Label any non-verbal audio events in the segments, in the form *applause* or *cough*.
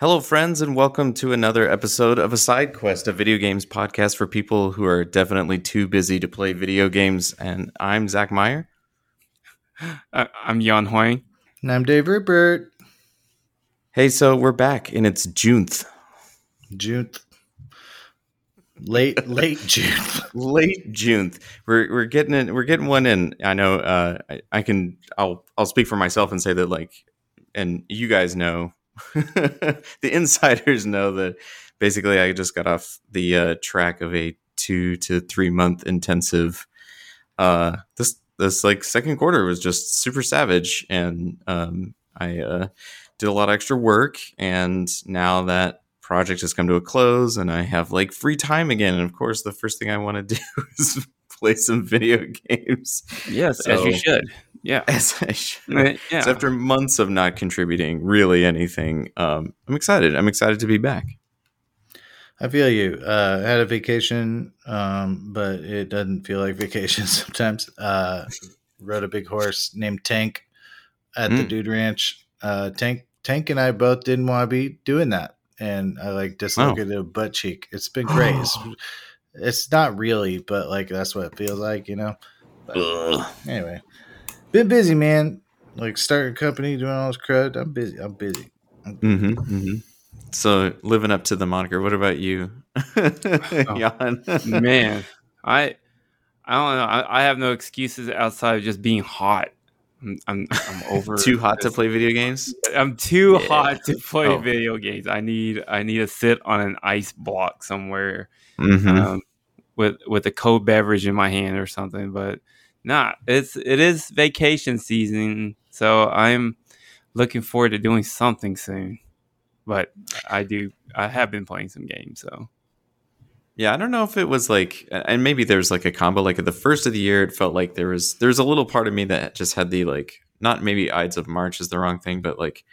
Hello, friends, and welcome to another episode of A Side Quest, a video games podcast for people who are definitely too busy to play video games. And I'm Zach Meyer. Uh, I'm Jan Huang. And I'm Dave Rupert. Hey, so we're back, and it's Juneth. June. Late, *laughs* late June. Late Juneth. We're we're getting it. We're getting one in. I know. Uh, I, I can. I'll I'll speak for myself and say that like, and you guys know *laughs* the insiders know that basically I just got off the uh, track of a two to three month intensive. Uh, this this like second quarter was just super savage, and um, I uh, did a lot of extra work. And now that project has come to a close, and I have like free time again, and of course, the first thing I want to *laughs* do is play some video *laughs* games. Yes, so, as you should. Yeah. *laughs* As I should. Yeah. So after months of not contributing really anything, um, I'm excited. I'm excited to be back. I feel you. Uh, I had a vacation, um, but it doesn't feel like *laughs* vacation sometimes. Uh, rode a big horse named Tank at mm. the Dude Ranch. Uh, Tank, Tank, and I both didn't want to be doing that, and I like dislocated oh. a butt cheek. It's been *gasps* great. It's, it's, not really, but like that's what it feels like, you know. But, anyway, been busy, man. Like starting a company, doing all this crud. I'm busy. I'm busy. mm-hmm, mm-hmm. So living up to the moniker. What about you, *laughs* oh, man, I I don't know. I, I, have no excuses outside of just being hot. I'm I'm, *laughs* I'm over. too hot to play video games. I'm too yeah. hot to play oh. video games. I need I need to sit on an ice block somewhere, mm-hmm. um, with with a cold beverage in my hand or something. But not. It's it is vacation season, so I'm looking forward to doing something soon. But I do. I have been playing some games, so. Yeah, I don't know if it was like, and maybe there's like a combo. Like at the first of the year, it felt like there was there's a little part of me that just had the like, not maybe Ides of March is the wrong thing, but like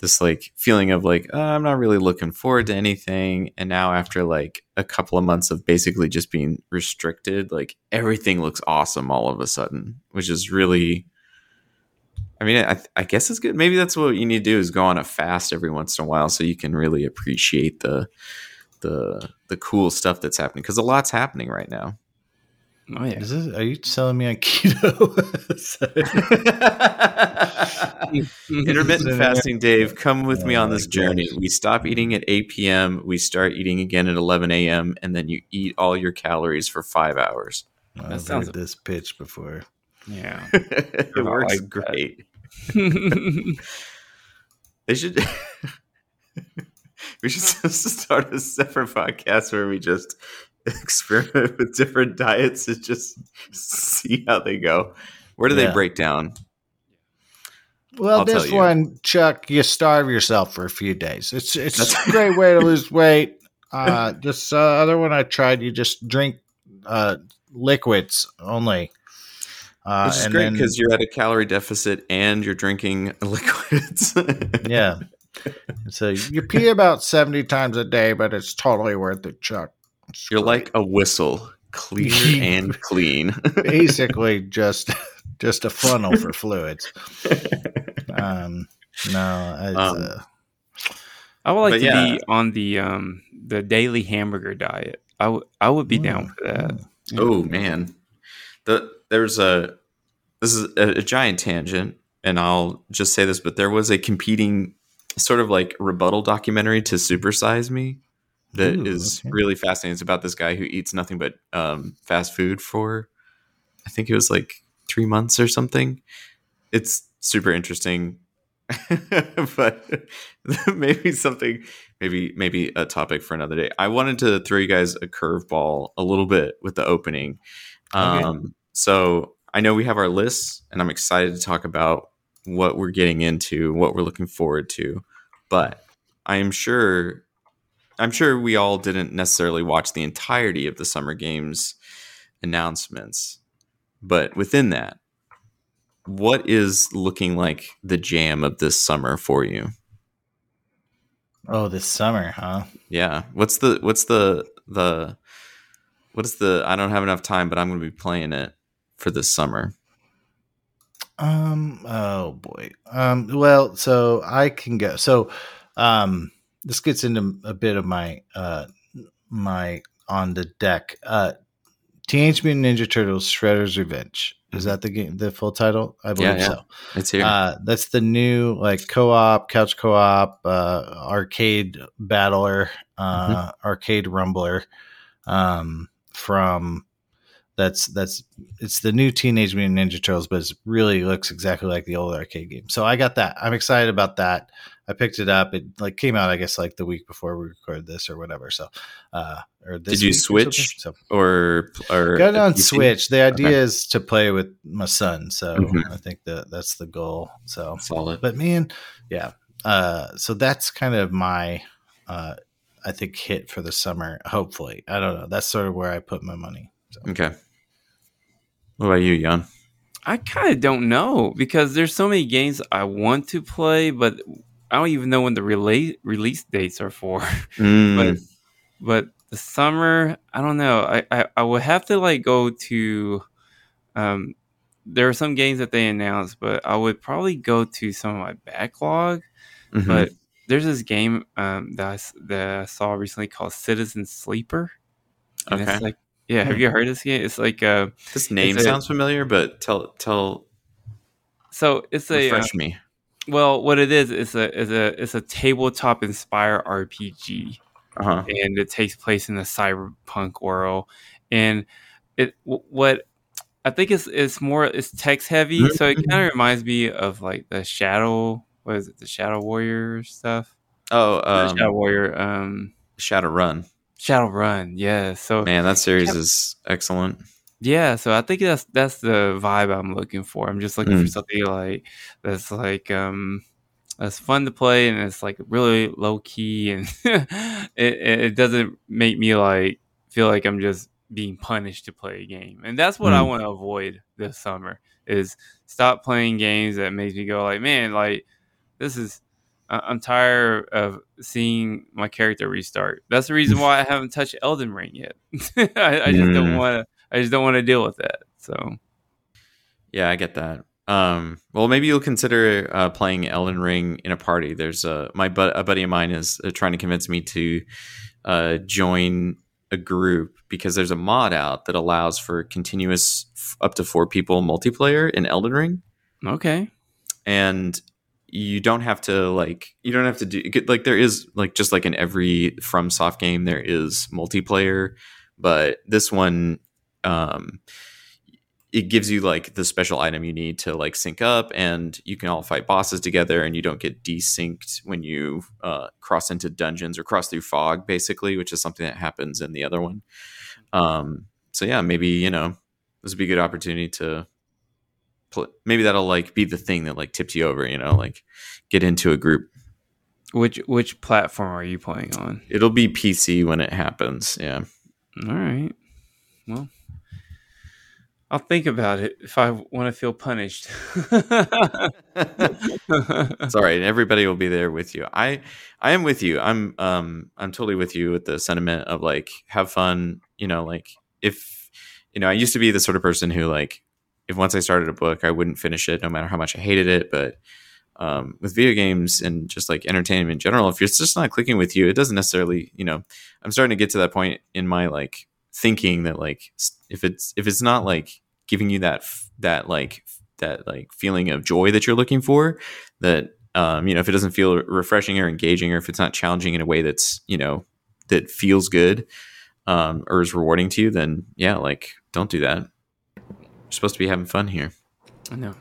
this like feeling of like oh, I'm not really looking forward to anything. And now after like a couple of months of basically just being restricted, like everything looks awesome all of a sudden, which is really. I mean, I, I guess it's good. Maybe that's what you need to do is go on a fast every once in a while, so you can really appreciate the the the cool stuff that's happening because a lot's happening right now. Oh yeah. This, are you selling me on keto? *laughs* *laughs* Intermittent fasting, Dave. Come with oh me on this journey. We stop eating at 8 p.m. We start eating again at 11 a.m. And then you eat all your calories for five hours. I've heard this pitch before. Yeah, *laughs* it works like great. they should. We should *laughs* start a separate podcast where we just *laughs* experiment with different diets and just see how they go. Where do yeah. they break down? Well, I'll this one, Chuck, you starve yourself for a few days. It's it's a great way to *laughs* lose weight. Uh, this uh, other one I tried, you just drink uh, liquids only. Uh, Which is great because you're at a calorie deficit and you're drinking liquids. yeah. So you pee about 70 times a day, but it's totally worth it, Chuck. You're like a whistle, clear *laughs* and clean. Basically, just *laughs* just a funnel for fluids. *laughs* Um, no, um, uh, I would like to yeah. be on the um the daily hamburger diet. I would I would be down for that. Oh man, the there's a this is a, a giant tangent, and I'll just say this, but there was a competing sort of like rebuttal documentary to Supersize Me that Ooh, is okay. really fascinating. It's about this guy who eats nothing but um, fast food for, I think it was like three months or something. It's super interesting, *laughs* but *laughs* maybe something, maybe maybe a topic for another day. I wanted to throw you guys a curveball a little bit with the opening. Okay. Um, so I know we have our lists, and I'm excited to talk about what we're getting into, what we're looking forward to. But I am sure I'm sure we all didn't necessarily watch the entirety of the Summer Games announcements, but within that, what is looking like the jam of this summer for you? Oh, this summer, huh? Yeah. What's the what's the the what is the I don't have enough time, but I'm going to be playing it for this summer. Um. Oh boy. Um. Well, so I can go. So, um this gets into a bit of my uh, my on the deck. Uh, Teenage Mutant Ninja Turtles: Shredder's Revenge. Is mm-hmm. that the game? The full title? I believe yeah, yeah. so. It's here. Uh, that's the new like co-op, couch co-op, uh, arcade battler, uh, mm-hmm. arcade rumbler um, from that's that's it's the new Teenage Mutant Ninja Turtles, but it really looks exactly like the old arcade game. So I got that. I'm excited about that. I picked it up. It like came out, I guess, like the week before we recorded this or whatever. So, uh, or did you switch so, or or got on Switch? The idea okay. is to play with my son, so mm-hmm. I think that that's the goal. So solid. But man, yeah. Uh, so that's kind of my, uh, I think hit for the summer. Hopefully, I don't know. That's sort of where I put my money. So. Okay. What about you, Jan? I kind of don't know because there's so many games I want to play, but I don't even know when the release release dates are for. *laughs* Mm. but but the summer, I don't know. I, I, I would have to like go to. Um, there are some games that they announced, but I would probably go to some of my backlog. Mm-hmm. But there's this game um, that I, that I saw recently called Citizen Sleeper. And okay. it's like yeah, have you heard this game? It's like uh, this name sounds a, familiar, but tell tell. So it's a refresh uh, me. Well, what it is is a is a it's a tabletop inspired RPG, uh-huh. and it takes place in the cyberpunk world. And it what I think it's it's more it's text heavy, mm-hmm. so it kind of reminds me of like the Shadow. What is it? The Shadow Warrior stuff. Oh, um, Shadow Warrior. Um, Shadowrun. Shadowrun, yeah. So man, that series kept, is excellent. Yeah, so I think that's that's the vibe I'm looking for. I'm just looking mm. for something like that's like um that's fun to play and it's like really low key and *laughs* it, it doesn't make me like feel like I'm just being punished to play a game. And that's what mm. I want to avoid this summer is stop playing games that makes me go like, man, like this is I'm tired of seeing my character restart. That's the reason why I *laughs* haven't touched Elden Ring yet. *laughs* I, I, just mm. don't want to. I just don't want to deal with that. So, yeah, I get that. Um, well, maybe you'll consider uh, playing Elden Ring in a party. There's a my bu- a buddy of mine is uh, trying to convince me to uh, join a group because there's a mod out that allows for continuous f- up to four people multiplayer in Elden Ring. Okay. And you don't have to like you don't have to do like there is like just like in every FromSoft game there is multiplayer but this one um it gives you like the special item you need to like sync up and you can all fight bosses together and you don't get desynced when you uh, cross into dungeons or cross through fog basically which is something that happens in the other one. Um so yeah maybe you know this would be a good opportunity to maybe that'll like be the thing that like tips you over you know like get into a group which which platform are you playing on it'll be pc when it happens yeah all right well I'll think about it if I want to feel punished. it's all right. Everybody will be there with you. I I am with you. I'm um I'm totally with you with the sentiment of like have fun, you know, like if you know, I used to be the sort of person who like if once I started a book, I wouldn't finish it no matter how much I hated it. But um, with video games and just like entertainment in general, if it's just not clicking with you, it doesn't necessarily, you know, I'm starting to get to that point in my like thinking that like if it's if it's not like giving you that that like that like feeling of joy that you're looking for, that um, you know, if it doesn't feel refreshing or engaging, or if it's not challenging in a way that's you know that feels good um, or is rewarding to you, then yeah, like don't do that supposed to be having fun here. I know.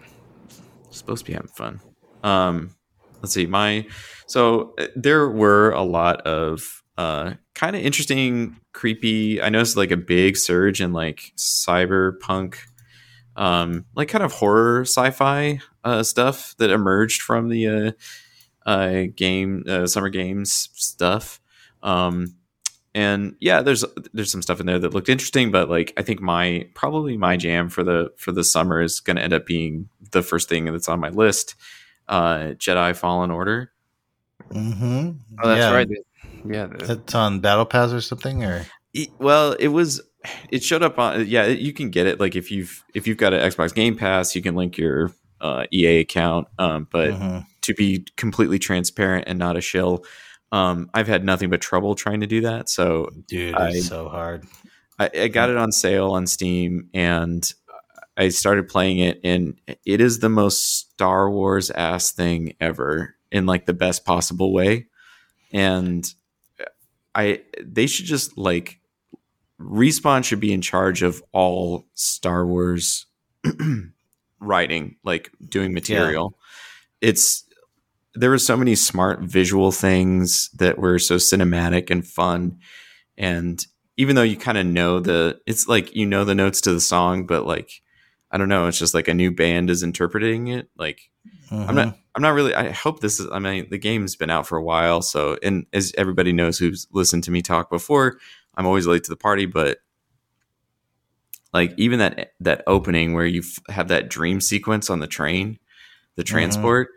Supposed to be having fun. Um, let's see. My so uh, there were a lot of uh, kind of interesting, creepy. I noticed like a big surge in like cyberpunk, um, like kind of horror sci-fi uh, stuff that emerged from the uh, uh, game uh, summer games stuff. Um, and yeah there's there's some stuff in there that looked interesting but like i think my probably my jam for the for the summer is going to end up being the first thing that's on my list uh jedi fallen order mm-hmm. oh that's yeah. right yeah it's on battle pass or something or it, well it was it showed up on yeah you can get it like if you've if you've got an xbox game pass you can link your uh, ea account um, but mm-hmm. to be completely transparent and not a shill Um, I've had nothing but trouble trying to do that. So, dude, it's so hard. I, I got it on sale on Steam, and I started playing it, and it is the most Star Wars ass thing ever in like the best possible way. And I, they should just like respawn should be in charge of all Star Wars *clears throat* writing, like doing material. Yeah. It's there were so many smart visual things that were so cinematic and fun, and even though you kind of know the, it's like you know the notes to the song, but like I don't know, it's just like a new band is interpreting it. Like mm-hmm. I'm not, I'm not really. I hope this is. I mean, the game's been out for a while, so and as everybody knows who's listened to me talk before, I'm always late to the party, but like even that that opening where you f- have that dream sequence on the train, the mm-hmm. transport,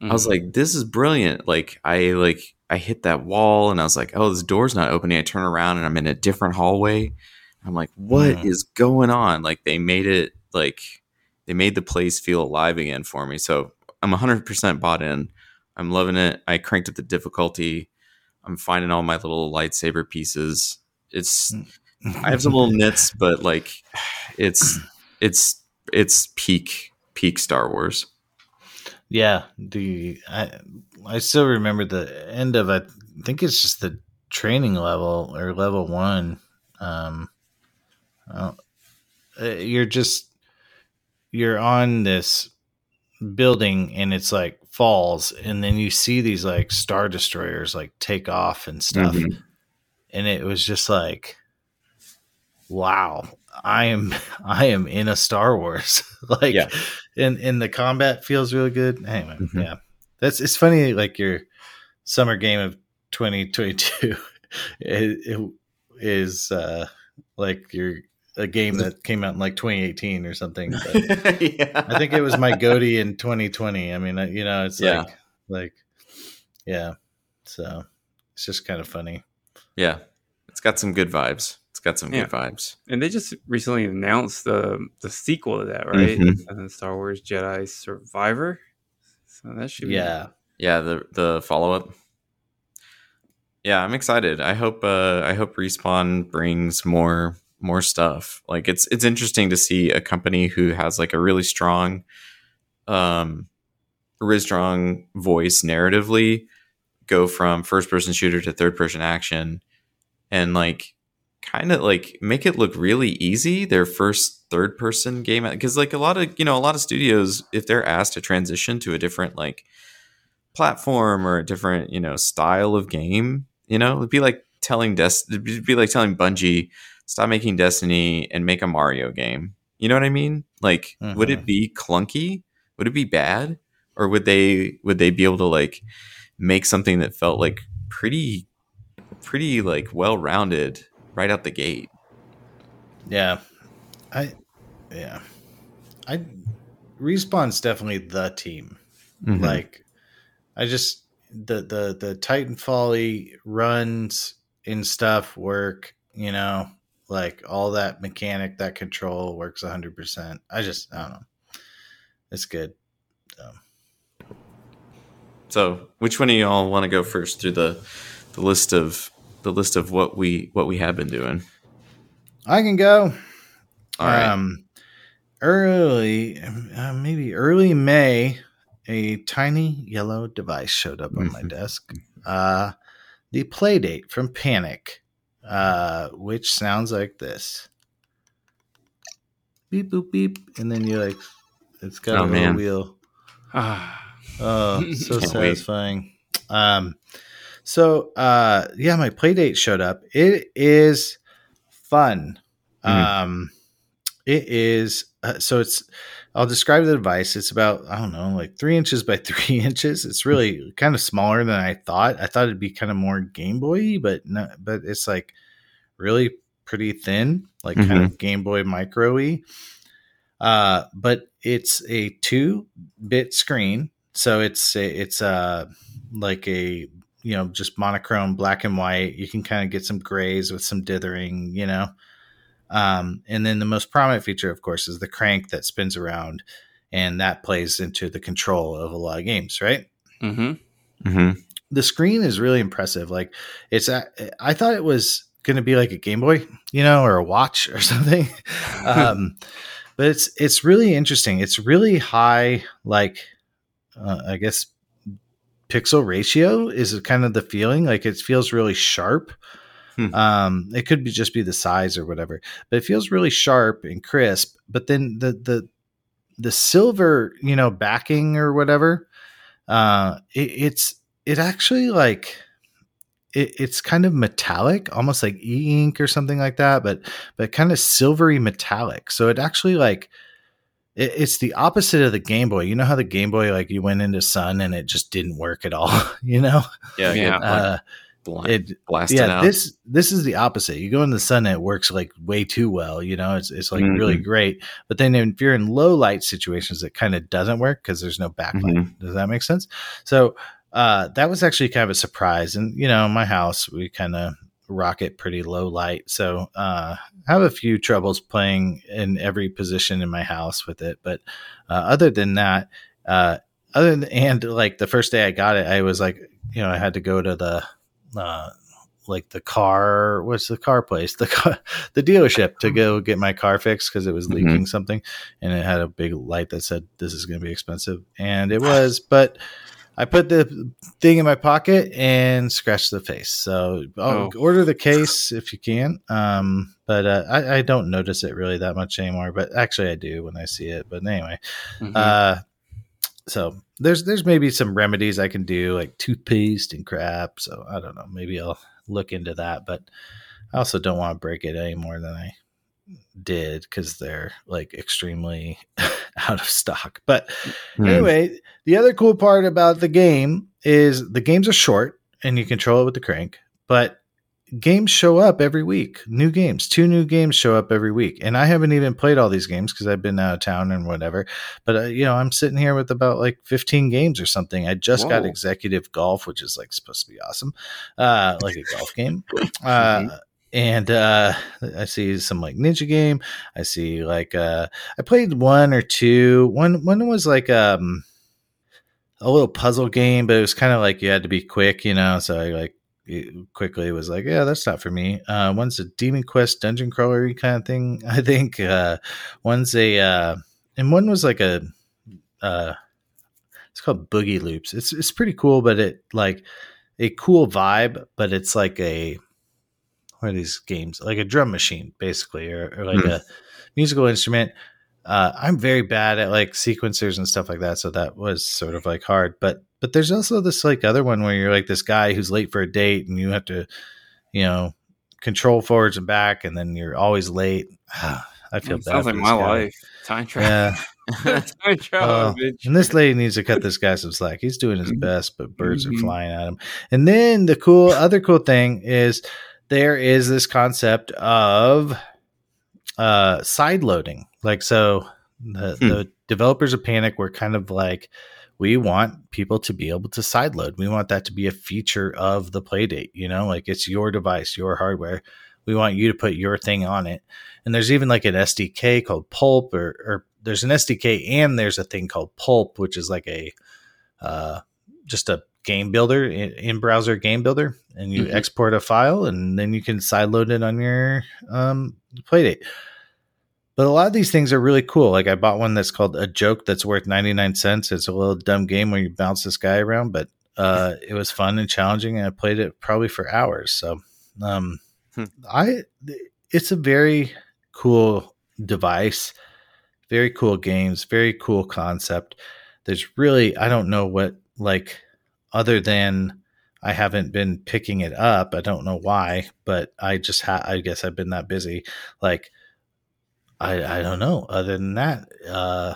mm-hmm. I was like, this is brilliant. Like I like I hit that wall and I was like, oh, this door's not opening. I turn around and I'm in a different hallway. I'm like, what mm-hmm. is going on? Like they made it like they made the place feel alive again for me. So I'm 100% bought in. I'm loving it. I cranked up the difficulty. I'm finding all my little lightsaber pieces it's mm. I have some little nits, but like it's *clears throat* it's it's peak peak Star Wars. Yeah, the I I still remember the end of I think it's just the training level or level one. Um, uh, you're just you're on this building and it's like falls, and then you see these like star destroyers like take off and stuff. Mm-hmm and it was just like wow i am *laughs* i am in a star wars *laughs* like yeah. and and the combat feels really good anyway mm-hmm. yeah that's it's funny like your summer game of 2022 *laughs* it, is uh like your a game that came out in like 2018 or something yeah. i think it was my GOTY in 2020 i mean you know it's yeah. like like yeah so it's just kind of funny yeah, it's got some good vibes. It's got some yeah. good vibes. And they just recently announced the the sequel to that, right? Mm-hmm. Star Wars Jedi Survivor. So that should be yeah, yeah. The the follow up. Yeah, I'm excited. I hope uh, I hope respawn brings more more stuff. Like it's it's interesting to see a company who has like a really strong, um, really strong voice narratively go from first person shooter to third person action and like kind of like make it look really easy their first third person game because like a lot of you know a lot of studios if they're asked to transition to a different like platform or a different you know style of game you know it'd be like telling des it'd be like telling bungie stop making destiny and make a mario game you know what i mean like mm-hmm. would it mm-hmm. be clunky would it be bad or would they would they be able to like make something that felt like pretty pretty like well rounded right out the gate. Yeah. I yeah. I Respawn's definitely the team. Mm-hmm. Like I just the the the Titanfall runs and stuff work, you know, like all that mechanic, that control works 100%. I just I don't know. It's good. So, which one of y'all want to go first through the the list of the list of what we what we have been doing? I can go. All right. Um, early, uh, maybe early May, a tiny yellow device showed up on my mm-hmm. desk. Uh, the Playdate from Panic, uh, which sounds like this. Beep boop beep, and then you're like, it's got oh, a little wheel. Ah. *sighs* Oh, so satisfying. Wait. Um, so uh, yeah, my play date showed up. It is fun. Mm-hmm. Um, it is uh, so it's. I'll describe the device. It's about I don't know, like three inches by *laughs* three inches. It's really kind of smaller than I thought. I thought it'd be kind of more Game Boy, but no, but it's like really pretty thin, like mm-hmm. kind of Game Boy Micro-y. Uh, but it's a two bit screen so it's a, it's uh like a you know just monochrome black and white. You can kind of get some grays with some dithering, you know. Um, and then the most prominent feature, of course, is the crank that spins around, and that plays into the control of a lot of games, right? Mm-hmm. Mm-hmm. the screen is really impressive. Like it's, I thought it was going to be like a Game Boy, you know, or a watch or *laughs* something. um, but it's it's really interesting. It's really high, like uh, I guess pixel ratio is kind of the feeling. Like it feels really sharp. Hmm. Um, it could be just be the size or whatever, but it feels really sharp and crisp. But then the the the silver, you know, backing or whatever, uh, it, it's it actually like it, it's kind of metallic, almost like e ink or something like that, but but kind of silvery metallic. So it actually like it's the opposite of the Game Boy. You know how the Game Boy like you went into sun and it just didn't work at all. *laughs* You know? Yeah, yeah. Uh, it blasted yeah, out. This this is the opposite. You go in the sun, and it works like way too well. You know, it's it's like mm-hmm. really great. But then if you're in low light situations, it kind of doesn't work because there's no backlight. Mm-hmm. Does that make sense? So uh, that was actually kind of a surprise. And you know, my house we kind of rock it pretty low light, so uh, I have a few troubles playing in every position in my house with it. But uh, other than that, uh, other than and like the first day I got it, I was like, you know, I had to go to the uh, like the car what's the car place the car, *laughs* the dealership to go get my car fixed because it was mm-hmm. leaking something and it had a big light that said this is going to be expensive and it was but I put the thing in my pocket and scratched the face. So oh. order the case if you can. Um, but uh, I, I, don't notice it really that much anymore. But actually, I do when I see it. But anyway, mm-hmm. uh, so there's there's maybe some remedies I can do like toothpaste and crap. So I don't know. Maybe I'll look into that. But I also don't want to break it any more than I did because they're like extremely *laughs* *laughs* out of stock. But mm. anyway, the other cool part about the game is the games are short and you control it with the crank, but games show up every week. New games, two new games show up every week. And I haven't even played all these games because I've been out of town and whatever. But, uh, you know, I'm sitting here with about like 15 games or something. I just Whoa. got Executive Golf, which is like supposed to be awesome, uh, like a golf game. *laughs* Uh, and uh, I see some like ninja game. I see like uh, I played one or two. One one was like um a little puzzle game, but it was kind of like you had to be quick, you know. So I like quickly was like, yeah, that's not for me. Uh, one's a Demon Quest dungeon crawler kind of thing. *laughs* I think uh, one's a uh, and one was like a uh, it's called Boogie Loops. It's it's pretty cool, but it like a cool vibe, but it's like a what are these games like a drum machine basically or, or like mm. a musical instrument uh, i'm very bad at like sequencers and stuff like that so that was sort of like hard but but there's also this like other one where you're like this guy who's late for a date and you have to you know control forwards and back and then you're always late i feel bad sounds like my guy. life time travel yeah *laughs* time travel uh, and this lady needs to cut this guy some slack he's doing his mm-hmm. best but birds mm-hmm. are flying at him and then the cool other cool thing is there is this concept of uh, side loading. Like, so the, hmm. the developers of Panic were kind of like, we want people to be able to side load. We want that to be a feature of the playdate. You know, like it's your device, your hardware. We want you to put your thing on it. And there's even like an SDK called Pulp, or, or there's an SDK and there's a thing called Pulp, which is like a uh, just a game builder in, browser game builder and you mm-hmm. export a file and then you can sideload it on your um, playdate. But a lot of these things are really cool. Like i bought one that's called a joke that's worth 99 cents. It's a little dumb game where you bounce this guy around but uh, it was fun and challenging and i played it probably for hours. So um, hmm. i it's a very cool device very cool games very cool concept. There's really i don't know what like other than I haven't been picking it up. I don't know why, but I just ha- I guess I've been that busy. Like I I don't know. Other than that, uh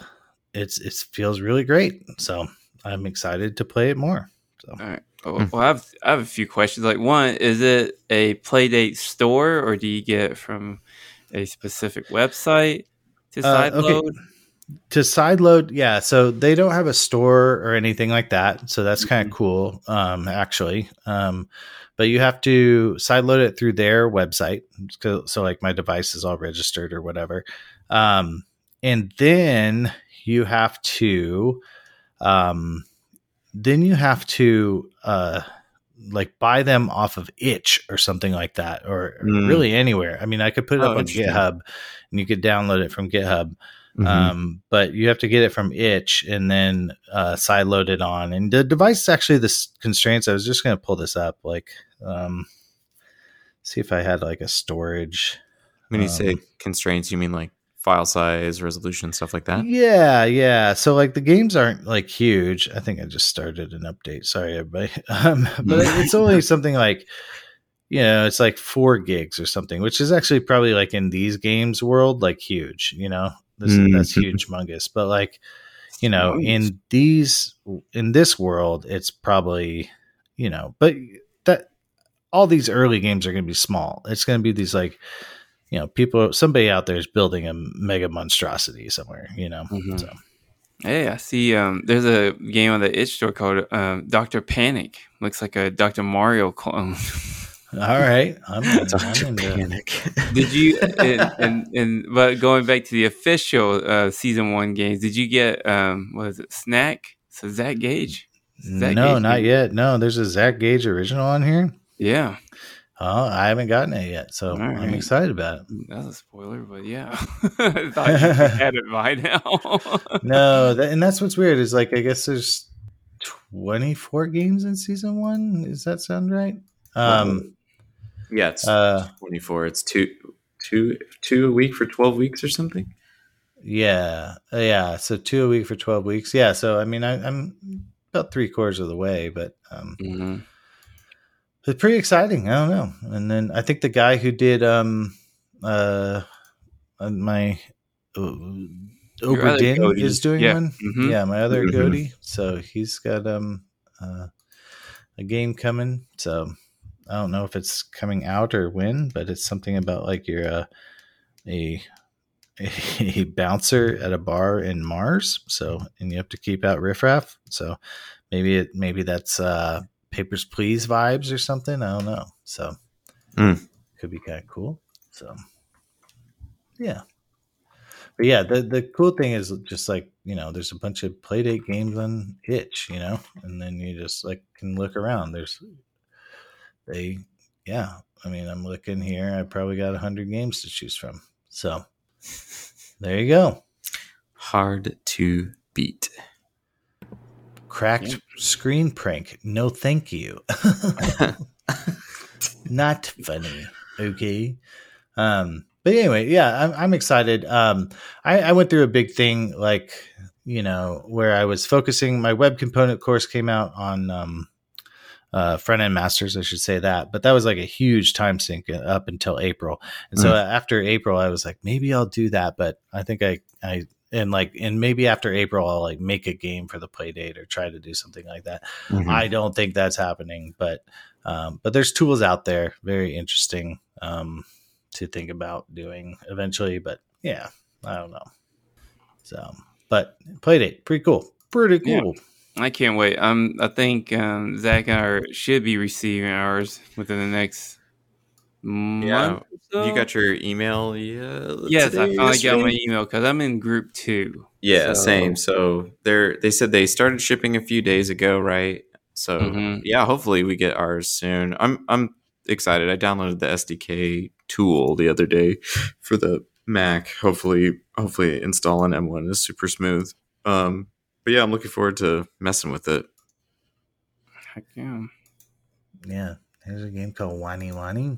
it's it feels really great. So I'm excited to play it more. So all right. Well, I have I have a few questions. Like one, is it a Playdate store or do you get it from a specific website to side uh, okay. To sideload yeah so they don't have a store or anything like that so that's kind of mm-hmm. cool um actually um but you have to sideload it through their website so, so like my device is all registered or whatever um and then you have to um then you have to uh like buy them off of itch or something like that or, mm. really anywhere i mean i could put it oh, up on github and you could download it from github mm-hmm. um, but you have to get it from itch and then uh, side load it on and the device actually the constraints i was just going to pull this up like um, see if i had like a storage when you um, say constraints you mean like file size, resolution, stuff like that. Yeah, yeah. So like the games aren't like huge. I think I just started an update. Sorry, everybody. *laughs* Um, but it's only something like you know, it's like four gigs or something, which is actually probably like in these games world, like huge. You know, this, mm-hmm. that's huge, mungus. But like, you know, in these in this world, it's probably you know, but that all these early games are going to be small. It's going to be these like you know, people, somebody out there is building a mega monstrosity somewhere, you know. Mm-hmm. So. Hey, I see. Um, there's a game on the itch store called um, Doctor Panic. Looks like a Doctor Mario clone. *laughs* All right, I'm, *laughs* Doctor Panic. *laughs* did you? And, and, and but going back to the official uh, season one games, did you get um, what is it? Snak? So Zach Gage. Zach no, Gage not game? yet. No, there's a Zach Gage original on here. Yeah. Oh, I haven't gotten it yet, so right. I'm excited about it. That's a spoiler, but yeah, *laughs* I thought you had it by now. no, that, and that's what's weird is like I guess there's 24 games in season one. Does that sound right? Um, yeah, it's uh, 24. It's two, two, two a week for 12 weeks or something. Yeah, uh, yeah. So two a week for 12 weeks. Yeah. So I mean, I, am about three quarters of the way, but um, mm-hmm it's pretty exciting. I don't know. And then I think the guy who did um uh, uh my uh, Oberdin is doing yeah. one. Mm-hmm. Yeah, my other mm So he's got um uh, a game coming. So I don't know if it's coming out or when, but it's something about like you're uh, a *laughs* a bouncer at a bar in Mars. So and you have to keep out riffraff. So maybe it maybe that's uh Papers Please vibes or something. I don't know. So mm. could be kind of cool. So yeah. But yeah, the the cool thing is just like, you know, there's a bunch of playdate games on itch, you know, and then you just like can look around. There's they yeah. I mean, I'm looking here. I probably got a hundred games to choose from. So there you go. Hard to beat. Cracked yeah. screen prank. No, thank you. *laughs* Not funny. Okay. Um, but anyway, yeah, I'm, I'm excited. Um, I, I went through a big thing, like, you know, where I was focusing. My web component course came out on um, uh, front end masters, I should say that. But that was like a huge time sink up until April. And so mm. after April, I was like, maybe I'll do that. But I think I, I and like and maybe after April I'll like make a game for the play date or try to do something like that. Mm-hmm. I don't think that's happening, but um, but there's tools out there, very interesting um, to think about doing eventually. But yeah, I don't know. So, but play date, pretty cool, pretty cool. Yeah. I can't wait. Um, I think um, Zach and I should be receiving ours within the next yeah. So? You got your email? Yeah. Yes, I finally got my email because I'm in group two. Yeah, so. same. So they're they said they started shipping a few days ago, right? So mm-hmm. yeah, hopefully we get ours soon. I'm I'm excited. I downloaded the SDK tool the other day for the Mac. Hopefully, hopefully installing M1 is super smooth. Um, but yeah, I'm looking forward to messing with it. Heck yeah. Yeah. There's a game called Wani Wani.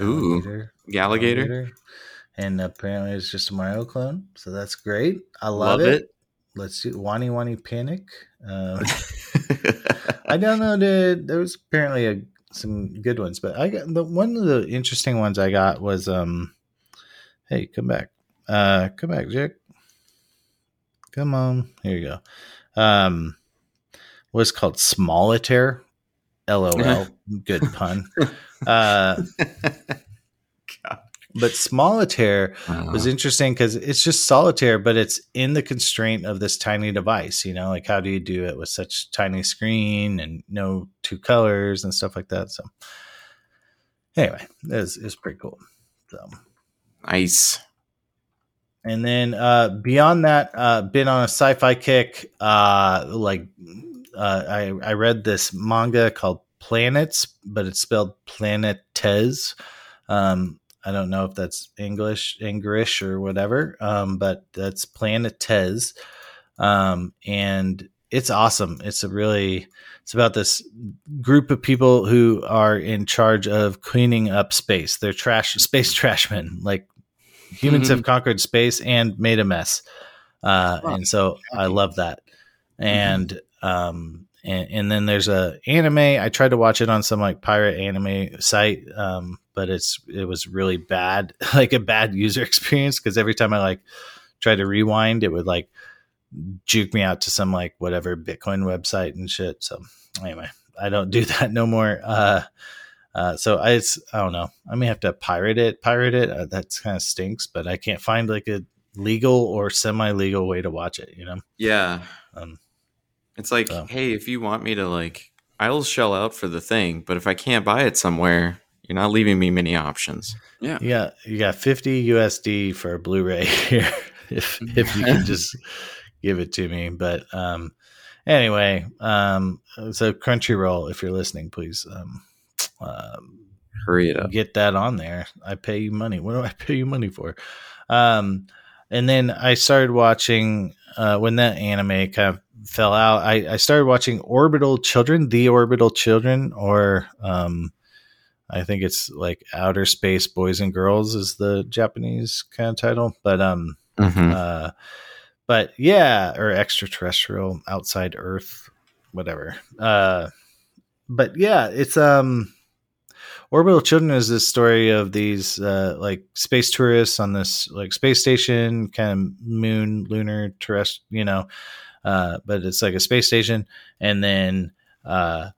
Ooh, Galagator. And apparently it's just a Mario clone, so that's great. I love, love it. it. Let's do Wani Wani Panic. Uh, *laughs* I don't know. There was apparently a, some good ones, but I got the one of the interesting ones I got was um. Hey, come back. Uh, come back, Jack. Come on. Here you go. Um, what's called Smolitaire. LOL. Good pun. *laughs* Uh, but Smolitaire uh-huh. was interesting because it's just solitaire, but it's in the constraint of this tiny device. You know, like how do you do it with such tiny screen and no two colors and stuff like that? So, anyway, it's it's pretty cool. So, nice. And then uh, beyond that, uh, been on a sci-fi kick. Uh, like uh, I I read this manga called Planets, but it's spelled Planetes. Um, I don't know if that's English, English or whatever, um, but that's Planetes. Um, and it's awesome. It's a really, it's about this group of people who are in charge of cleaning up space. They're trash, *laughs* space trashmen. Like humans mm-hmm. have conquered space and made a mess. Uh, oh, and so I love that. Mm-hmm. And, mm-hmm. um, and, and, then there's a anime. I tried to watch it on some like pirate anime site, um, but it's it was really bad, *laughs* like a bad user *laughs* experience because every time I like tried to rewind, it would like juke me out to some like whatever Bitcoin website and shit. So anyway, I don't do *laughs* that no more. Uh, uh, so I, I don't know. I may have to pirate it. Pirate it. Uh, that's kind of stinks, but I can't find like a legal or semi-legal way to watch it. You know? Yeah. Um, it's like, so. hey, if you want me to like, I'll shell out for the thing, but if I can't buy it somewhere, you're not leaving me many options. Yeah. You got you got 50 USD for a Blu-ray *laughs* here. if if you can just *laughs* give it to me. But um, anyway, um, so Crunchyroll, if you're listening, please um, um, hurry it up. Get that on there. I pay you money. *laughs* What do I pay you money for? Um, and then I started watching uh, when that anime kind of fell out. I, I started watching Orbital Children, The Orbital Children, or um, I think it's like Outer Space Boys and Girls is the Japanese kind of title. But um, mm-hmm. uh, but yeah, or extraterrestrial, outside Earth, whatever. Uh, but yeah, it's um, Orbital Children is this story of these uh, like space tourists on this like space station, kind of moon, lunar, terrestrial, you know, uh, but it's like a space station, and then uh,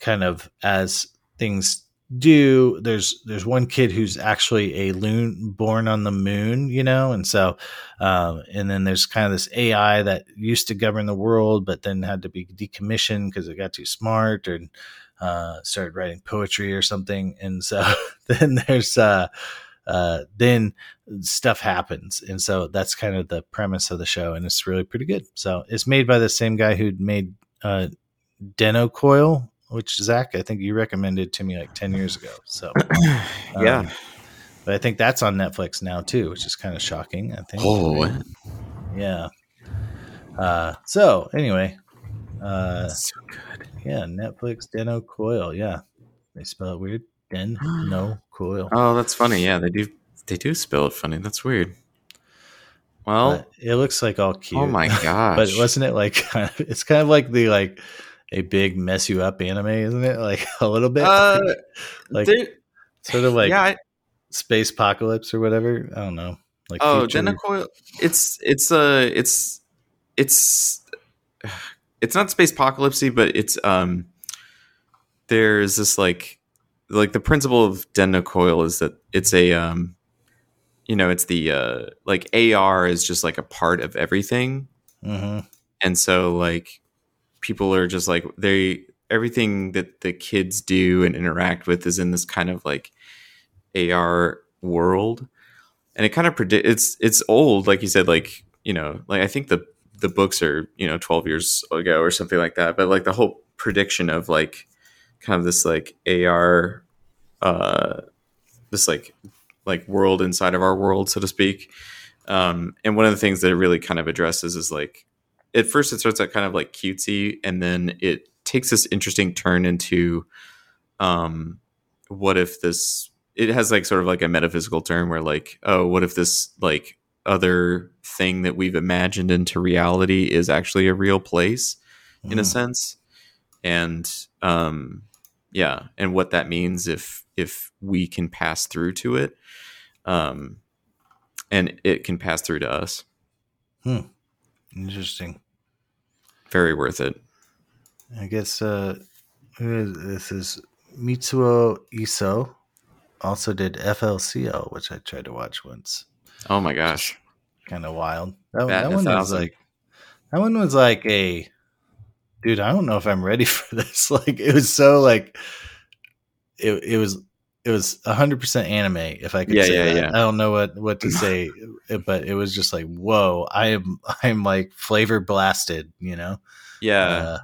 kind of as things do there's there's one kid who's actually a loon born on the moon you know? And so um, and then there's kind of this ai that used to govern the world but then had to be decommissioned because it got too smart or uh, started writing poetry or something and so *laughs* then there's uh, uh, then stuff happens and so that's kind of the premise of the show and it's really pretty good so it's made by the same guy who made uh, Den-O Coil which Zach, I think you recommended to me like 10 years ago. So, *clears throat* um, yeah. But I think that's on Netflix now too, which is kind of shocking. I think. Oh, yeah. Uh, so anyway, uh, so good. Yeah, Netflix Den-O Coil. Yeah, they spell it weird. Den *gasps* no coil. Oh, that's funny. Yeah, they do. They do spell it funny. That's weird. Well, but it looks like all cute. Oh my *laughs* gosh! but wasn't it like *laughs* it's kind of like the like a big mess you up anime, isn't it? *laughs* Like a little bit, uh, like sort of like yeah, I, space apocalypse or whatever. I don't know. Like oh, future. it's it's uh it's it's it's not space apocalypsy, but it's um there's this like like the principle of Den-O Coil is that it's a um you know it's the uh like AR is just like a part of everything, mm-hmm. and so like people are just like they everything that the kids do and interact with is in this kind of like AR world. And it kind of predict it's it's old, like you said, like, you know, like I think the the books are, you know, 12 years ago or something like that. But like the whole prediction of like kind of this like AR uh this like like world inside of our world, so to speak. Um, and one of the things that it really kind of addresses is like at first it starts out kind of like cutesy and then it takes this interesting turn into um what if this it has like sort of like a metaphysical term where like oh what if this like other thing that we've imagined into reality is actually a real place mm. in a hmm. sense and um yeah and what that means if if we can pass through to it um and it can pass through to us hmm Interesting. Very worth it. I guess uh, this is Mitsuo Iso. Also did FLCL, which I tried to watch once. Oh my gosh, kind of wild. That, that one was like that one was like a dude. I don't know if I'm ready *laughs* for this. Like it was so like it. It was it was 100% anime if i could yeah, say yeah, that. yeah. i don't know what what to say *laughs* but it was just like whoa i am i'm like flavor blasted you know yeah uh,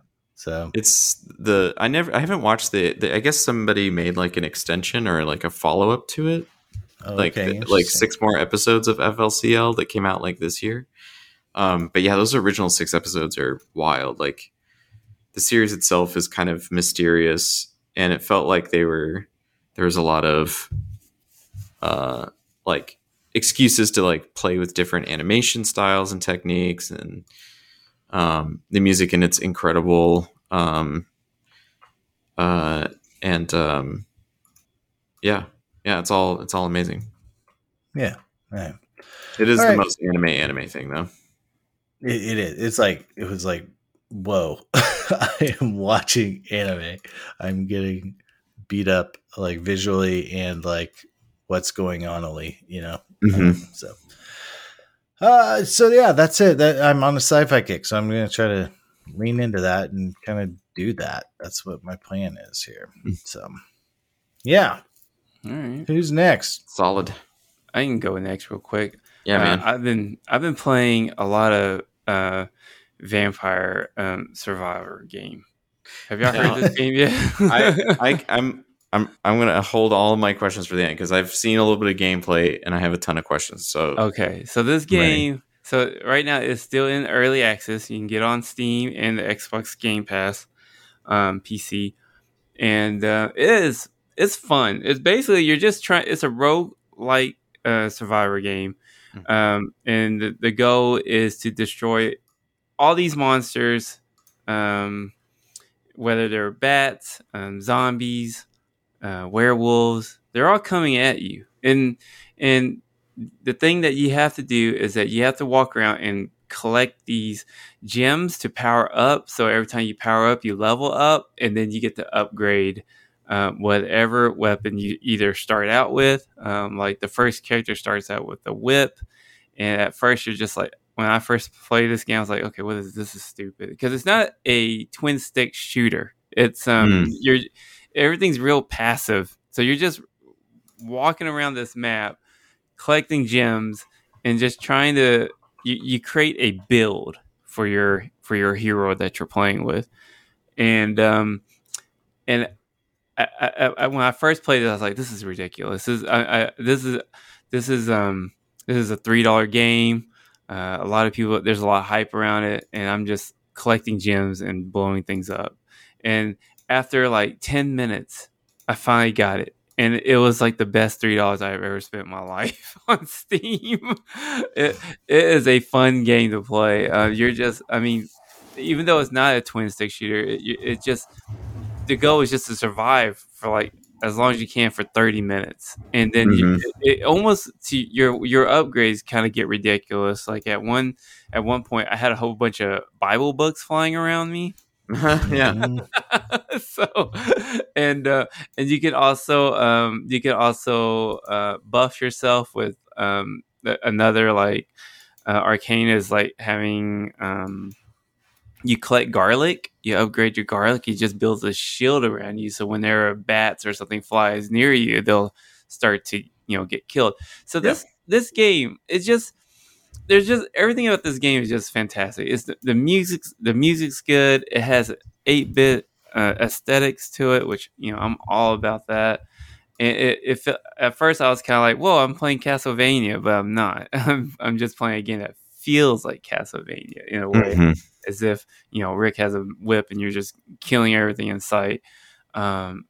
So it's the I never I haven't watched the, the I guess somebody made like an extension or like a follow up to it. Like okay, like six more episodes of FLCL that came out like this year. Um, but yeah, those original six episodes are wild. Like the series itself is kind of mysterious, and it felt like they were there was a lot of uh, like excuses to like play with different animation styles and techniques, and um, the music and it's incredible. Um, uh, and um, yeah, yeah, it's all it's all amazing. Yeah, right. It is all the right. most anime anime thing though. It, it is. It's like it was like, whoa! *laughs* I am watching anime. I'm getting beat up like visually and like what's going on only you know mm-hmm. um, so uh so yeah that's it that i'm on a sci-fi kick so i'm gonna try to lean into that and kind of do that that's what my plan is here mm. so yeah all right who's next solid i can go next real quick yeah uh, man i've been i've been playing a lot of uh vampire um survivor game have y'all heard this game yet? *laughs* I, I, *laughs* I'm I'm I'm gonna hold all of my questions for the end because I've seen a little bit of gameplay and I have a ton of questions. So okay, so this game, ready. so right now it's still in early access. You can get on Steam and the Xbox Game Pass um, PC, and uh, it is it's fun. It's basically you're just trying. It's a rogue like uh, survivor game, mm-hmm. um, and the, the goal is to destroy all these monsters. Um, whether they're bats, um, zombies, uh, werewolves, they're all coming at you. And and the thing that you have to do is that you have to walk around and collect these gems to power up. So every time you power up, you level up, and then you get to upgrade uh, whatever weapon you either start out with. Um, like the first character starts out with the whip, and at first you're just like, when I first played this game, I was like, okay, what is this? Is stupid because it's not a twin stick shooter. It's um, mm. you're everything's real passive, so you're just walking around this map, collecting gems, and just trying to you, you create a build for your for your hero that you're playing with, and um, and I, I, I, when I first played it, I was like, this is ridiculous. This is I, this is this is um this is a three dollar game uh, a lot of people, there's a lot of hype around it, and I'm just collecting gems and blowing things up. And after like 10 minutes, I finally got it. And it was like the best three dollars I've ever spent in my *laughs* life on Steam. *laughs* it, it is a fun game to play. Uh, you're just, I mean, even though it's not a twin stick shooter, it, it just the goal is just to survive for like as long as you can for 30 minutes. And then mm-hmm. you, it, it, almost to your your upgrades kind of get ridiculous. Like at one at one point i had a whole bunch of bible books flying around me. *laughs* Yeah. *laughs* So and uh and you can also um you can also uh buff yourself with um another like uh, arcane is like having um you collect garlic, you upgrade your garlic, you just builds a shield around you. So when there are bats or something flies near you, they'll start to, you know, get killed. So this this game is just there's just everything about this game is just fantastic. It's the, the music's the music's good. It has eight bit uh, aesthetics to it, which you know I'm all about that. And it, it, it at first I was kind of like, "Whoa, I'm playing Castlevania," but I'm not. *laughs* I'm, I'm just playing a game that feels like Castlevania in a way. Mm-hmm as if you know Rick has a whip and you're just killing everything in sight. Um,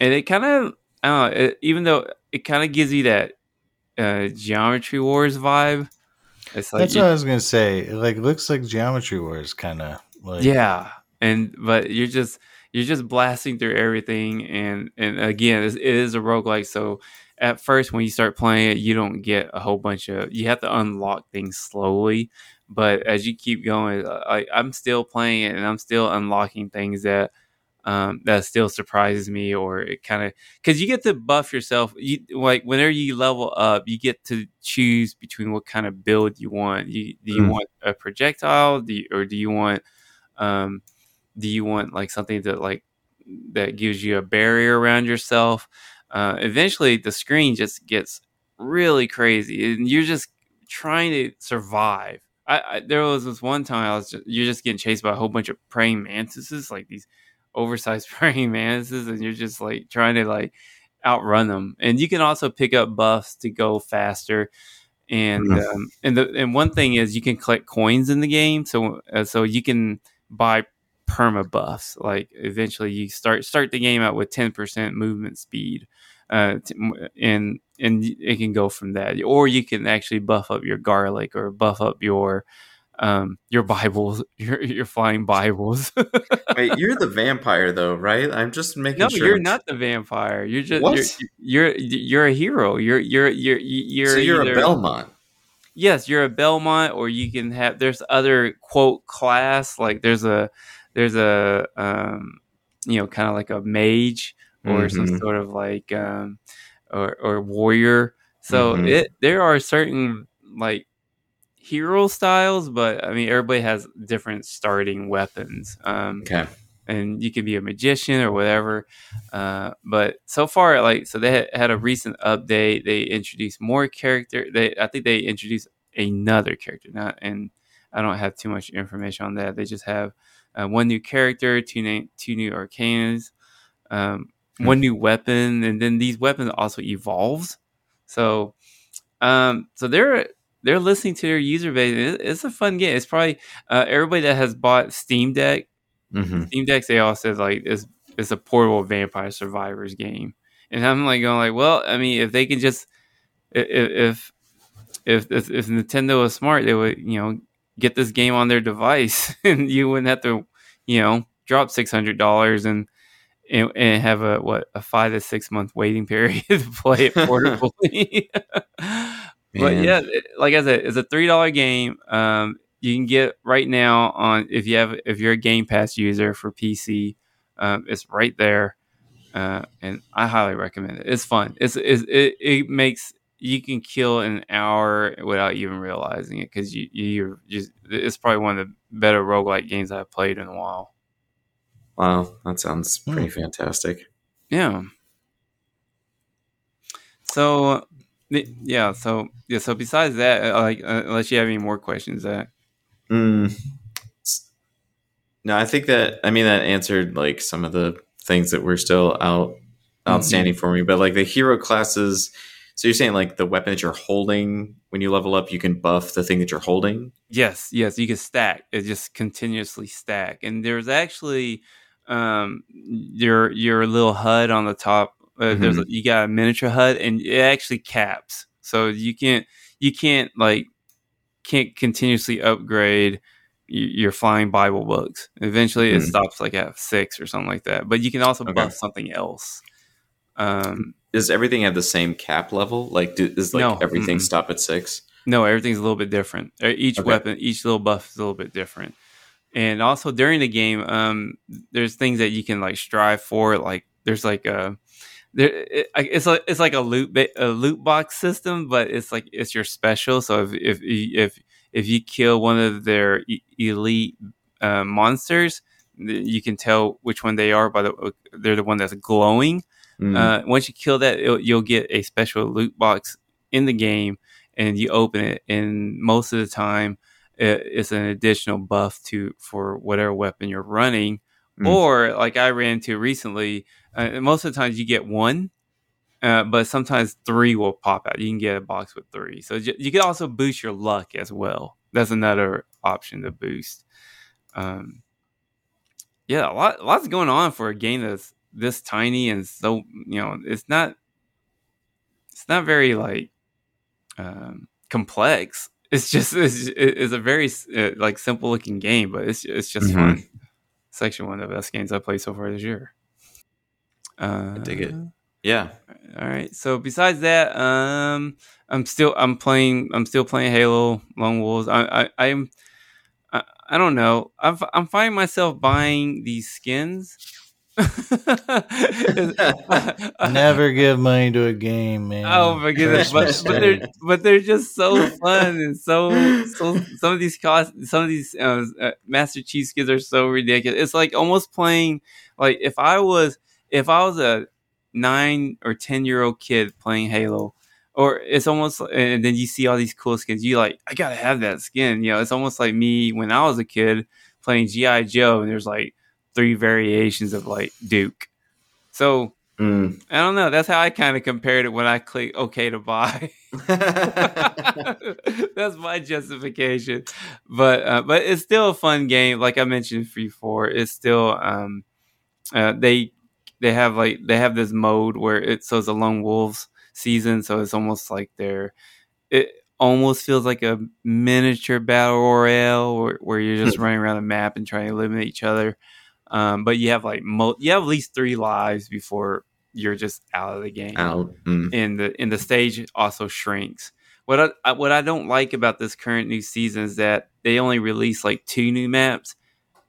and it kind of, I don't know, it, even though it kind of gives you that uh, Geometry Wars vibe. It's like That's what I was gonna say. It like looks like Geometry Wars, kind of like yeah. And but you're just you're just blasting through everything, and and again, it is a roguelike, so at first when you start playing it you don't get a whole bunch of you have to unlock things slowly but as you keep going, uh, I, I'm still playing it and I'm still unlocking things that um, that still surprises me, or it kind of because you get to buff yourself. You like whenever you level up, you get to choose between what kind of build you want. You, do you mm. want a projectile, do you, or do you want um, do you want like something that like that gives you a barrier around yourself? Uh, eventually, the screen just gets really crazy, and you're just trying to survive I, I, there was this one time I was just, you're just getting chased by a whole bunch of praying mantises, like these oversized *laughs* praying mantises, and you're just like trying to like outrun them. And you can also pick up buffs to go faster. And mm-hmm. um, and the and one thing is you can collect coins in the game, so uh, so you can buy perma buffs. Like eventually you start start the game out with ten percent movement speed, uh, and and it can go from that. Or you can actually buff up your garlic or buff up your um your bibles *laughs* your your flying bibles *laughs* wait you're the vampire though right i'm just making sure. no sure you're not the vampire you're just what? You're, you're you're a hero you're you're you're you're so you're either, a belmont yes you're a belmont or you can have there's other quote class like there's a there's a um you know kind of like a mage or mm-hmm. some sort of like um, or, or warrior. So mm-hmm. it there are certain like hero styles, but I mean everybody has different starting weapons. Um, okay. And you can be a magician or whatever, uh, but so far, like so, they had, had a recent update. They introduced more character. They, I think, they introduced another character. Not, and I don't have too much information on that. They just have uh, one new character, two name, two new arcanas, um, mm-hmm. one new weapon, and then these weapons also evolves. So, um, so they're they're listening to their user base. It's a fun game. It's probably uh, everybody that has bought Steam Deck. Mm-hmm. Steam Deck, they all said like it's it's a portable Vampire Survivors game, and I'm like going like, well, I mean, if they can just if if if, if Nintendo was smart, they would you know get this game on their device, *laughs* and you wouldn't have to you know drop six hundred dollars and and, and, have a what a five to six month waiting period *laughs* to play it *laughs* portably. *laughs* but yeah, like I said, it's a three dollar game. Um, you can get right now on if you have if you're a Game Pass user for PC. Um, it's right there, uh, and I highly recommend it. It's fun. It's, it's it, it makes you can kill an hour without even realizing it because you you're just it's probably one of the better roguelike games I've played in a while. Wow, that sounds pretty mm. fantastic. Yeah. So, yeah. So, yeah. So, besides that, uh, like, uh, unless you have any more questions, that. Mm. No, I think that I mean that answered like some of the things that were still out outstanding mm-hmm. for me. But like the hero classes, so you're saying like the weapon that you're holding when you level up, you can buff the thing that you're holding. Yes, yes, you can stack. It just continuously stack, and there's actually um, your your little HUD on the top. Uh, mm-hmm. There's a, you got a miniature HUD, and it actually caps, so you can't you can't like can't continuously upgrade your flying Bible books. Eventually, mm-hmm. it stops like at six or something like that. But you can also okay. buff something else. Um, Does everything have the same cap level? Like, do, is like no, everything mm-mm. stop at six? No, everything's a little bit different. Each okay. weapon, each little buff is a little bit different and also during the game um there's things that you can like strive for like there's like a there it, it's like it's like a loot a loot box system but it's like it's your special so if if if if you kill one of their elite uh, monsters you can tell which one they are by the they're the one that's glowing mm. uh, once you kill that you'll get a special loot box in the game and you open it and most of the time it's an additional buff to for whatever weapon you're running. Mm. Or like I ran into recently, uh, most of the times you get one, uh, but sometimes three will pop out. You can get a box with three, so you can also boost your luck as well. That's another option to boost. Um, yeah, a lot, lots going on for a game that's this tiny and so you know it's not it's not very like um, complex it's just it's, it's a very uh, like simple looking game, but it's it's just mm-hmm. fun. It's actually one of the best games I played so far this year. Uh, I dig it. Yeah. All right. So besides that, um, I'm still I'm playing I'm still playing Halo Lone Wolves. I, I I'm I, I don't know. I'm I'm finding myself buying these skins *laughs* Never give money to a game, man. Oh my goodness, but, but, they're but they're just so *laughs* fun and so so. Some of these cost, some of these uh, uh, Master Chief skins are so ridiculous. It's like almost playing like if I was if I was a nine or ten year old kid playing Halo, or it's almost and then you see all these cool skins you like i gotta have that skin you know it's almost like me when i was a kid playing gi joe and there's like three variations of like duke so mm. i don't know that's how i kind of compared it when i click okay to buy *laughs* that's my justification but uh, but it's still a fun game like i mentioned free four it's still um uh, they they have like they have this mode where it so it's a lone wolves season, so it's almost like they're it almost feels like a miniature battle royale where, where you're just hmm. running around the map and trying to eliminate each other. Um, but you have like mo- you have at least three lives before you're just out of the game. Out. Mm. And the in the stage also shrinks. What I what I don't like about this current new season is that they only release like two new maps,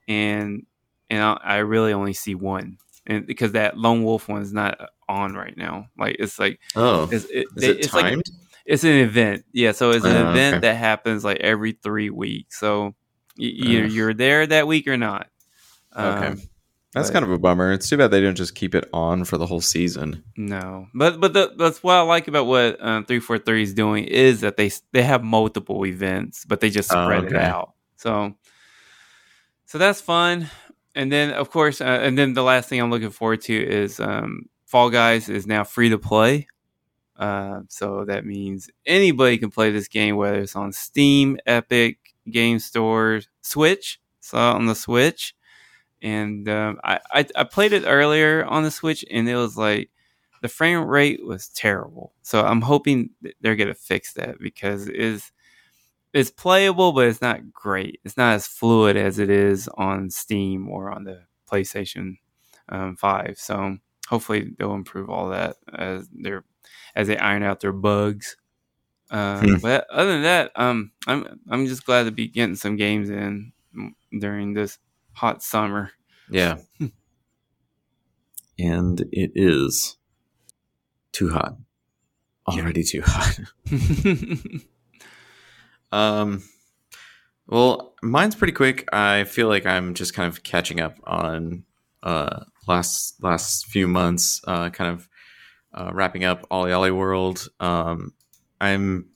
and and I, I really only see one and because that lone wolf one is not on right now. Like it's like oh, it's, it, is it it's timed? Like, it's an event, yeah. So it's an uh, event okay. that happens like every three weeks. So either uh. you're there that week or not. Okay. Um, that's but, kind of a bummer. It's too bad they don't just keep it on for the whole season. No, but but the, that's what I like about what um, three four three is doing is that they they have multiple events, but they just spread okay. it out. So so that's fun and then of course, uh, and then the last thing I'm looking forward to is um, Fall Guys is now free to play. Uh, so that means anybody can play this game, whether it's on Steam, Epic, Game Store, Switch. So on the Switch, and um, I, I, I played it earlier on the Switch, and it was like the frame rate was terrible. So I'm hoping they're gonna fix that because it is it's playable, but it's not great. It's not as fluid as it is on Steam or on the PlayStation um, Five. So hopefully they'll improve all that as they're as they iron out their bugs. Uh, hmm. But other than that, um, I'm I'm just glad to be getting some games in during this hot summer. Yeah, *laughs* and it is too hot. Already too hot. *laughs* Um, well, mine's pretty quick. I feel like I'm just kind of catching up on uh, last last few months, uh, kind of uh, wrapping up OlliOlli World. Um, I'm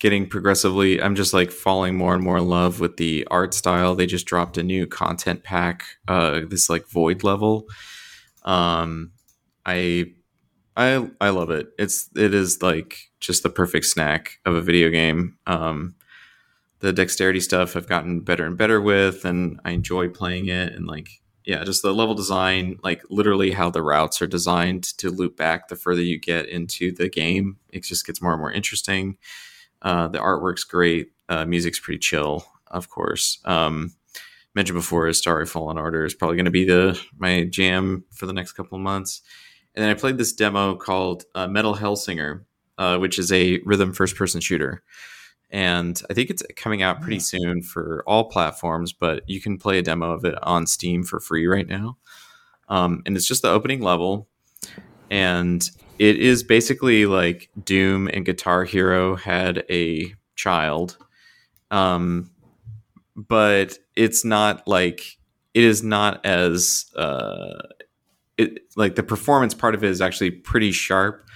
getting progressively. I'm just like falling more and more in love with the art style. They just dropped a new content pack. Uh, this like void level. Um, I I I love it. It's it is like just the perfect snack of a video game. Um, the dexterity stuff I've gotten better and better with, and I enjoy playing it. And like, yeah, just the level design, like literally how the routes are designed to loop back the further you get into the game. It just gets more and more interesting. Uh, the artwork's great. Uh, music's pretty chill, of course. Um, mentioned before, Starry Fallen Order is probably going to be the my jam for the next couple of months. And then I played this demo called uh, Metal Hellsinger, uh, which is a rhythm first person shooter. And I think it's coming out pretty soon for all platforms, but you can play a demo of it on Steam for free right now. Um, and it's just the opening level. And it is basically like Doom and Guitar Hero had a child. Um, but it's not like it is not as uh, it like the performance part of it is actually pretty sharp.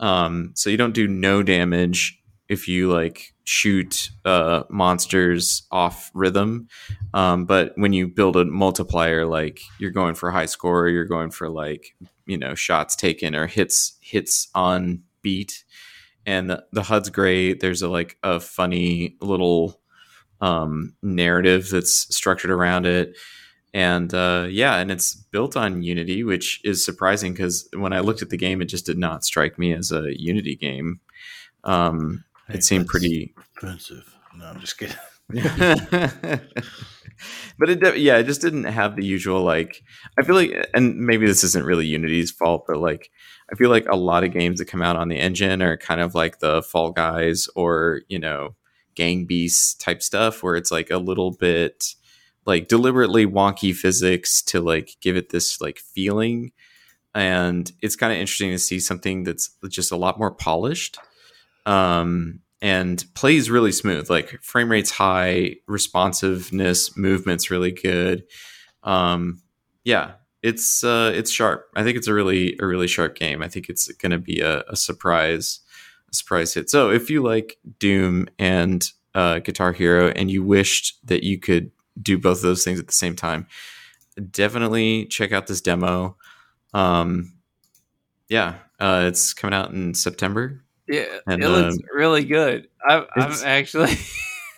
Um, so you don't do no damage if you like shoot uh, monsters off rhythm. Um, but when you build a multiplier, like you're going for high score, you're going for like you know shots taken or hits hits on beat. And the, the HUD's great. There's a like a funny little um, narrative that's structured around it and uh, yeah, and it's built on Unity, which is surprising because when I looked at the game, it just did not strike me as a Unity game. Um, hey, it seemed pretty expensive. No, I'm just kidding. *laughs* but it, yeah, it just didn't have the usual like. I feel like, and maybe this isn't really Unity's fault, but like, I feel like a lot of games that come out on the engine are kind of like the Fall Guys or you know, Gang Beasts type stuff, where it's like a little bit like deliberately wonky physics to like give it this like feeling and it's kind of interesting to see something that's just a lot more polished um, and plays really smooth like frame rates high responsiveness movements really good um, yeah it's uh, it's sharp i think it's a really a really sharp game i think it's going to be a, a surprise surprise hit. So if you like Doom and uh, Guitar Hero and you wished that you could do both of those things at the same time, definitely check out this demo. Um, yeah, uh, it's coming out in September. Yeah, and, it looks um, really good. I, I'm actually.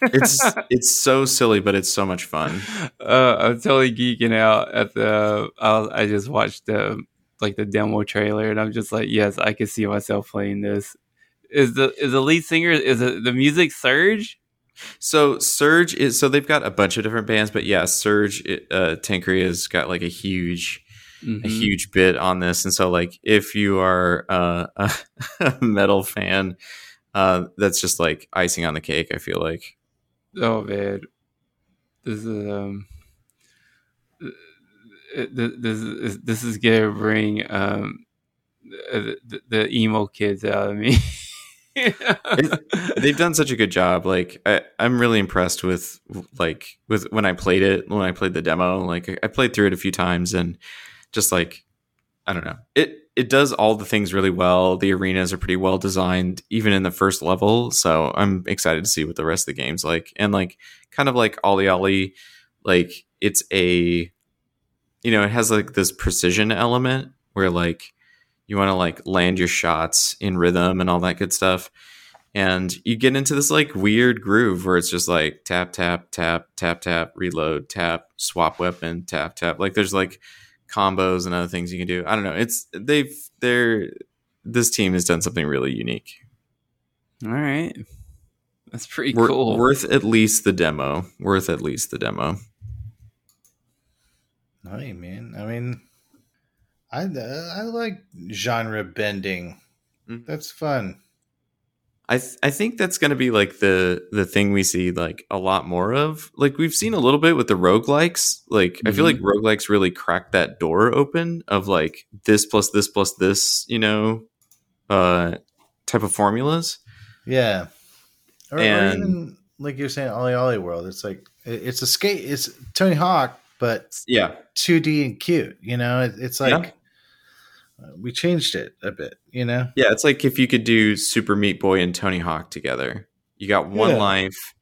it's *laughs* it's so silly, but it's so much fun. Uh, I'm totally geeking out at the. I just watched the like the demo trailer, and I'm just like, yes, I can see myself playing this. Is the is the lead singer? Is it the music Serj? So Serj is so they've got a bunch of different bands, but yeah, Serj uh, Tankian has got like a huge, mm-hmm. a huge bit on this, and so like if you are uh, *laughs* a metal fan, uh, that's just like icing on the cake. I feel like. Oh man, this is um, this is this is gonna bring um the, the emo kids out of me. they've done such a good job. Like I, I'm really impressed with like with when I played it when I played the demo. Like I played through it a few times and just like I don't know it it does all the things really well. The arenas are pretty well designed, even in the first level. So I'm excited to see what the rest of the game's like. And like kind of like OlliOlli, like it's a you know, it has like this precision element where like you want to like land your shots in rhythm and all that good stuff. And you get into this like weird groove where it's just like tap, tap, tap, tap, tap, reload, tap, swap weapon, tap, tap. Like there's like combos and other things you can do. I don't know. It's they've they're this team has done something really unique. All right. That's pretty cool. Worth at least the demo. Worth at least the demo. Hey man, I mean, I uh, I like genre bending. Mm. That's fun. I th- I think that's going to be like the the thing we see like a lot more of. Like we've seen a little bit with the roguelikes. Like mm-hmm. I feel like mm-hmm. roguelikes really cracked that door open of like this plus this plus this, you know, uh type of formulas. Yeah. Or, and, or even like you're saying OlliOlli World, it's like it's a skate it's Tony Hawk but yeah, 2D and cute. You know, it, it's like yeah. We changed it a bit. You know, yeah, it's like if you could do Super Meat Boy and Tony Hawk together. You got one yeah. life.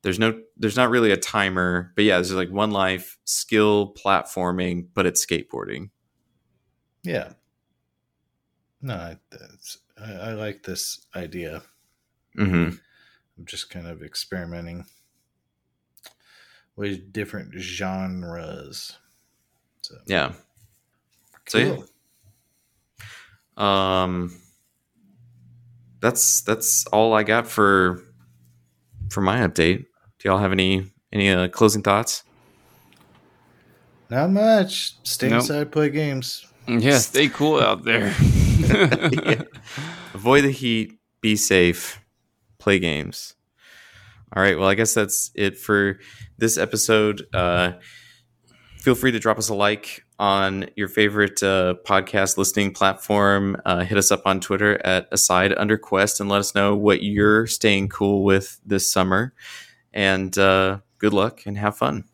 There's no, there's not really a timer, but yeah, there's like one life, skill, platforming, but it's skateboarding. Yeah. No, I, I, I like this idea. Mm-hmm. I'm just kind of experimenting with different genres. So yeah. So yeah. Um that's that's all I got for for my update. Do y'all have any any uh, closing thoughts? Not much. Stay nope. inside, play games. Yeah, stay cool out there. yeah. *laughs* *laughs* Avoid the heat. Be safe. Play games. All right. Well, I guess that's it for this episode. Uh, feel free to drop us a like on your favorite uh, podcast listening platform. Uh, hit us up on Twitter at aside under quest and let us know what you're staying cool with this summer. And uh, good luck and have fun.